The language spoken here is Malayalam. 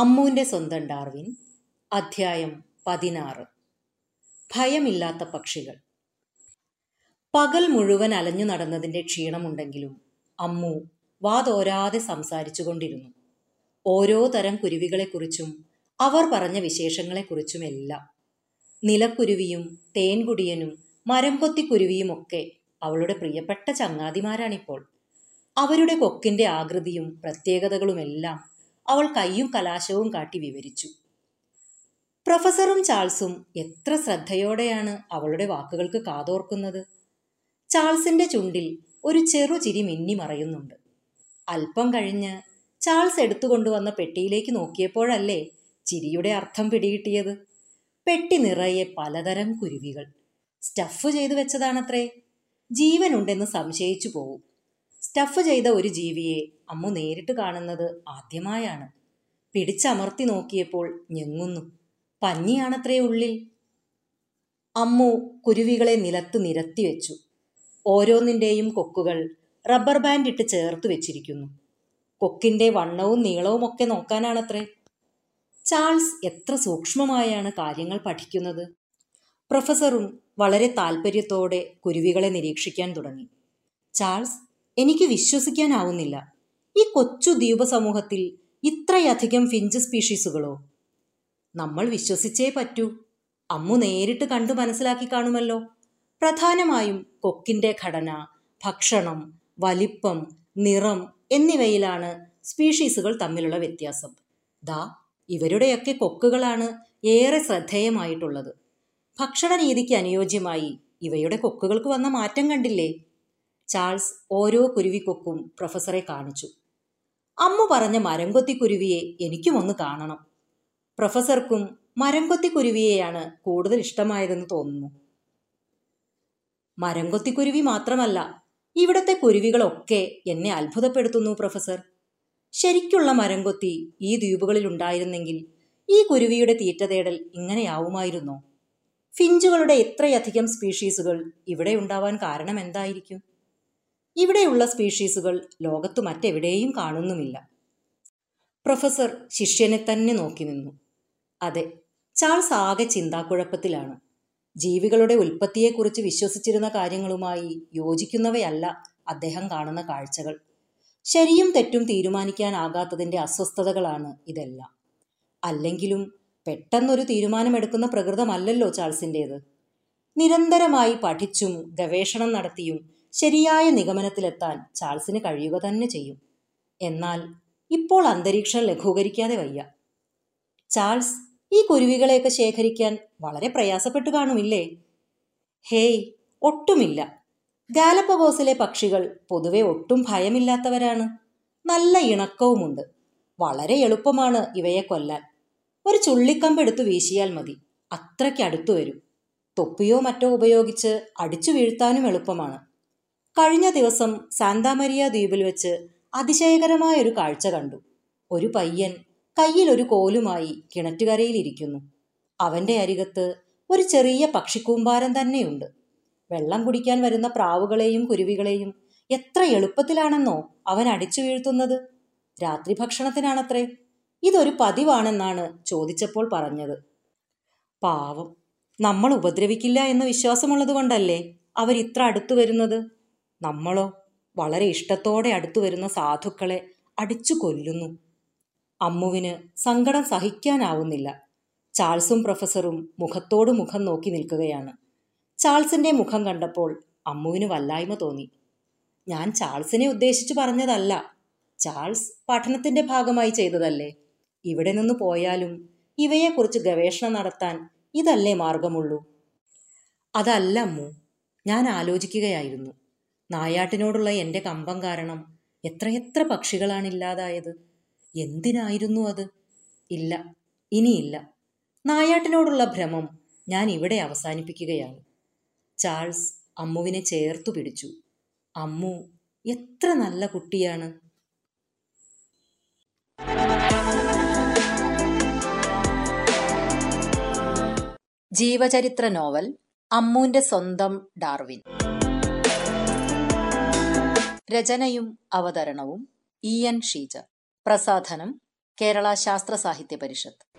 അമ്മൂന്റെ സ്വന്തം ഡാർവിൻ അധ്യായം പതിനാറ്. ഭയമില്ലാത്ത പക്ഷികൾ. പകൽ മുഴുവൻ അലഞ്ഞു നടന്നതിന്റെ ക്ഷീണമുണ്ടെങ്കിലും അമ്മു വാതോരാതെ സംസാരിച്ചു കൊണ്ടിരുന്നു ഓരോ തരം കുരുവികളെക്കുറിച്ചും അവർ പറഞ്ഞ വിശേഷങ്ങളെക്കുറിച്ചുമെല്ലാം. നിലക്കുരുവിയും തേൻകുടിയനും മരംകൊത്തിക്കുരുവിയുമൊക്കെ അവളുടെ പ്രിയപ്പെട്ട ചങ്ങാതിമാരാണിപ്പോൾ. അവരുടെ കൊക്കിന്റെ ആകൃതിയും പ്രത്യേകതകളുമെല്ലാം അവൾ കയ്യും കലാശവും കാട്ടി വിവരിച്ചു. പ്രൊഫസറും ചാൾസും എത്ര ശ്രദ്ധയോടെയാണ് അവളുടെ വാക്കുകൾക്ക് കാതോർക്കുന്നത്. ചാൾസിന്റെ ചുണ്ടിൽ ഒരു ചെറു ചിരി മിന്നി മറയുന്നുണ്ട്. അല്പം കഴിഞ്ഞ് ചാൾസ് എടുത്തുകൊണ്ടുവന്ന പെട്ടിയിലേക്ക് നോക്കിയപ്പോഴല്ലേ ചിരിയുടെ അർത്ഥം പിടികിട്ടിയത്. പെട്ടി നിറയെ പലതരം കുരുവികൾ. സ്റ്റഫ് ചെയ്തു വെച്ചതാണത്രേ. ജീവനുണ്ടെന്ന് സംശയിച്ചു പോവും. സ്റ്റഫ് ചെയ്ത ഒരു ജീവിയെ അമ്മു നേരിട്ട് കാണുന്നത് ആദ്യമായാണ്. പിടിച്ചമർത്തി നോക്കിയപ്പോൾ ഞെങ്ങുന്നു. പഞ്ഞിയാണത്രേ ഉള്ളിൽ. അമ്മു കുരുവികളെ നിലത്ത് നിരത്തി വെച്ചു. ഓരോന്നിന്റെയും കൊക്കുകൾ റബ്ബർ ബാൻഡ് ഇട്ട് ചേർത്ത് വെച്ചിരിക്കുന്നു. കൊക്കിന്റെ വണ്ണവും നീളവും ഒക്കെ നോക്കാനാണത്രേ. ചാൾസ് എത്ര സൂക്ഷ്മമായാണ് കാര്യങ്ങൾ പഠിക്കുന്നത്. പ്രൊഫസറും വളരെ താല്പര്യത്തോടെ കുരുവികളെ നിരീക്ഷിക്കാൻ തുടങ്ങി. ചാൾസ് എനിക്ക് വിശ്വസിക്കാനാവുന്നില്ല. ഈ കൊച്ചു ദ്വീപ സമൂഹത്തിൽ ഇത്രയധികം ഫിഞ്ച് സ്പീഷീസുകളോ? നമ്മൾ വിശ്വസിച്ചേ പറ്റൂ. അമ്മു നേരിട്ട് കണ്ടു മനസ്സിലാക്കി കാണുമല്ലോ. പ്രധാനമായും കൊക്കിന്റെ ഘടന ഭക്ഷണം വലിപ്പം നിറം എന്നിവയിലാണ് സ്പീഷീസുകൾ തമ്മിലുള്ള വ്യത്യാസം. ദാ ഇവരുടെയൊക്കെ കൊക്കുകളാണ് ഏറെ ശ്രദ്ധേയമായിട്ടുള്ളത്. ഭക്ഷണ രീതിക്ക് അനുയോജ്യമായി ഇവയുടെ കൊക്കുകൾക്ക് വന്ന മാറ്റം കണ്ടില്ലേ? ചാൾസ് ഓരോ കുരുവിക്കൊക്കും പ്രൊഫസറെ കാണിച്ചു. അമ്മ പറഞ്ഞ മരംകൊത്തി കുരുവിയെ എനിക്കും ഒന്ന് കാണണം. പ്രൊഫസർക്കും മരംകൊത്തി കുരുവിയെയാണ് കൂടുതൽ ഇഷ്ടമായതെന്ന് തോന്നുന്നു. മരംകൊത്തി കുരുവി മാത്രമല്ല ഇവിടത്തെ കുരുവികളൊക്കെ എന്നെ അത്ഭുതപ്പെടുത്തുന്നു പ്രൊഫസർ. ശരിക്കുള്ള മരംകൊത്തി ഈ ദ്വീപുകളിൽ ഉണ്ടായിരുന്നെങ്കിൽ ഈ കുരുവിയുടെ തീറ്റ തേടൽ ഇങ്ങനെയാവുമായിരുന്നോ? ഫിഞ്ചുകളുടെ ഇത്രയധികം സ്പീഷീസുകൾ ഇവിടെ ഉണ്ടാവാൻ കാരണം എന്തായിരിക്കും ഇവിടെയുള്ള സ്പീഷീസുകൾ ലോകത്ത് മറ്റെവിടെയും കാണുന്നുമില്ല. പ്രൊഫസർ ശിഷ്യനെ തന്നെ നോക്കി നിന്നു. അതെ ചാൾസ് ആകെ ചിന്താക്കുഴപ്പത്തിലാണ്. ജീവികളുടെ ഉൽപ്പത്തിയെക്കുറിച്ച് വിശ്വസിച്ചിരുന്ന കാര്യങ്ങളുമായി യോജിക്കുന്നവയല്ല അദ്ദേഹം കാണുന്ന കാഴ്ചകൾ. ശരിയും തെറ്റും തീരുമാനിക്കാനാകാത്തതിന്റെ അസ്വസ്ഥതകളാണ് ഇതെല്ലാം. അല്ലെങ്കിലും പെട്ടെന്നൊരു തീരുമാനമെടുക്കുന്ന പ്രകൃതമല്ലല്ലോ ചാൾസിന്റേത്. നിരന്തരമായി പഠിച്ചും ഗവേഷണം നടത്തിയും ശരിയായ നിഗമനത്തിലെത്താൻ ചാൾസിന് കഴിയുക തന്നെ ചെയ്യും. എന്നാൽ ഇപ്പോൾ അന്തരീക്ഷം ലഘൂകരിക്കാതെ വയ്യ. ചാൾസ് ഈ കുരുവികളെയൊക്കെ ശേഖരിക്കാൻ വളരെ പ്രയാസപ്പെട്ടു കാണുമില്ലേ? ഹേയ് ഒട്ടുമില്ല. ഗാലപ്പഗോസിലെ പക്ഷികൾ പൊതുവെ ഒട്ടും ഭയമില്ലാത്തവരാണ്. നല്ല ഇണക്കവുമുണ്ട്. വളരെ എളുപ്പമാണ് ഇവയെ കൊല്ലാൻ. ഒരു ചുള്ളിക്കമ്പെടുത്ത് വീശിയാൽ മതി. അത്രയ്ക്ക് അടുത്തു വരും. തൊപ്പിയോ മറ്റോ ഉപയോഗിച്ച് അടിച്ചു വീഴ്ത്താനും എളുപ്പമാണ്. കഴിഞ്ഞ ദിവസം സാന്താമരിയ ദ്വീപിൽ വെച്ച് അതിശയകരമായ ഒരു കാഴ്ച കണ്ടു. ഒരു പയ്യൻ കയ്യിൽ ഒരു കോലുമായി കിണറ്റുകരയിലിരിക്കുന്നു അവന്റെ അരികത്ത് ഒരു ചെറിയ പക്ഷിക്കൂമ്പാരം തന്നെയുണ്ട്. വെള്ളം കുടിക്കാൻ വരുന്ന പ്രാവുകളെയും കുരുവികളെയും എത്ര എളുപ്പത്തിലാണെന്നോ അവൻ അടിച്ചു വീഴ്ത്തുന്നത്. രാത്രി ഭക്ഷണത്തിനാണത്രേ. ഇതൊരു പതിവാണെന്നാണ് ചോദിച്ചപ്പോൾ പറഞ്ഞത്. പാവം നമ്മൾ ഉപദ്രവിക്കില്ല എന്ന വിശ്വാസമുള്ളത് കൊണ്ടല്ലേ അവരിത്ര അടുത്തു വരുന്നത്? നമ്മളോ വളരെ ഇഷ്ടത്തോടെ അടുത്തു വരുന്ന സാധുക്കളെ അടിച്ചു കൊല്ലുന്നു. അമ്മുവിന് സങ്കടം സഹിക്കാനാവുന്നില്ല. ചാൾസും പ്രൊഫസറും മുഖത്തോട് മുഖം നോക്കി നിൽക്കുകയാണ്. ചാൾസിന്റെ മുഖം കണ്ടപ്പോൾ അമ്മുവിന് വല്ലായ്മ തോന്നി. ഞാൻ ചാൾസിനെ ഉദ്ദേശിച്ചു പറഞ്ഞതല്ല. ചാൾസ് പഠനത്തിന്റെ ഭാഗമായി ചെയ്തതല്ലേ? ഇവിടെ നിന്ന് പോയാലും ഇവയെക്കുറിച്ച് ഗവേഷണം നടത്താൻ ഇതല്ലേ മാർഗമുള്ളൂ. അതല്ല അമ്മു ഞാൻ ആലോചിക്കുകയായിരുന്നു. നായാട്ടിനോടുള്ള എന്റെ കമ്പം കാരണം എത്രയെത്ര പക്ഷികളാണ് ഇല്ലാതായത്. എന്തിനായിരുന്നു അത്? ഇല്ല ഇനിയില്ല. നായാട്ടിനോടുള്ള ഭ്രമം ഞാൻ ഇവിടെ അവസാനിപ്പിക്കുകയാണ്. ചാൾസ് അമ്മുവിനെ ചേർത്തു പിടിച്ചു. അമ്മു എത്ര നല്ല കുട്ടിയാണ്. ജീവചരിത്ര നോവൽ അമ്മുവിന്റെ സ്വന്തം ഡാർവിൻ. രചനയും അവതരണവും ഇ എൻ ഷീജ. പ്രസാധനം കേരള ശാസ്ത്ര സാഹിത്യ പരിഷത്ത്.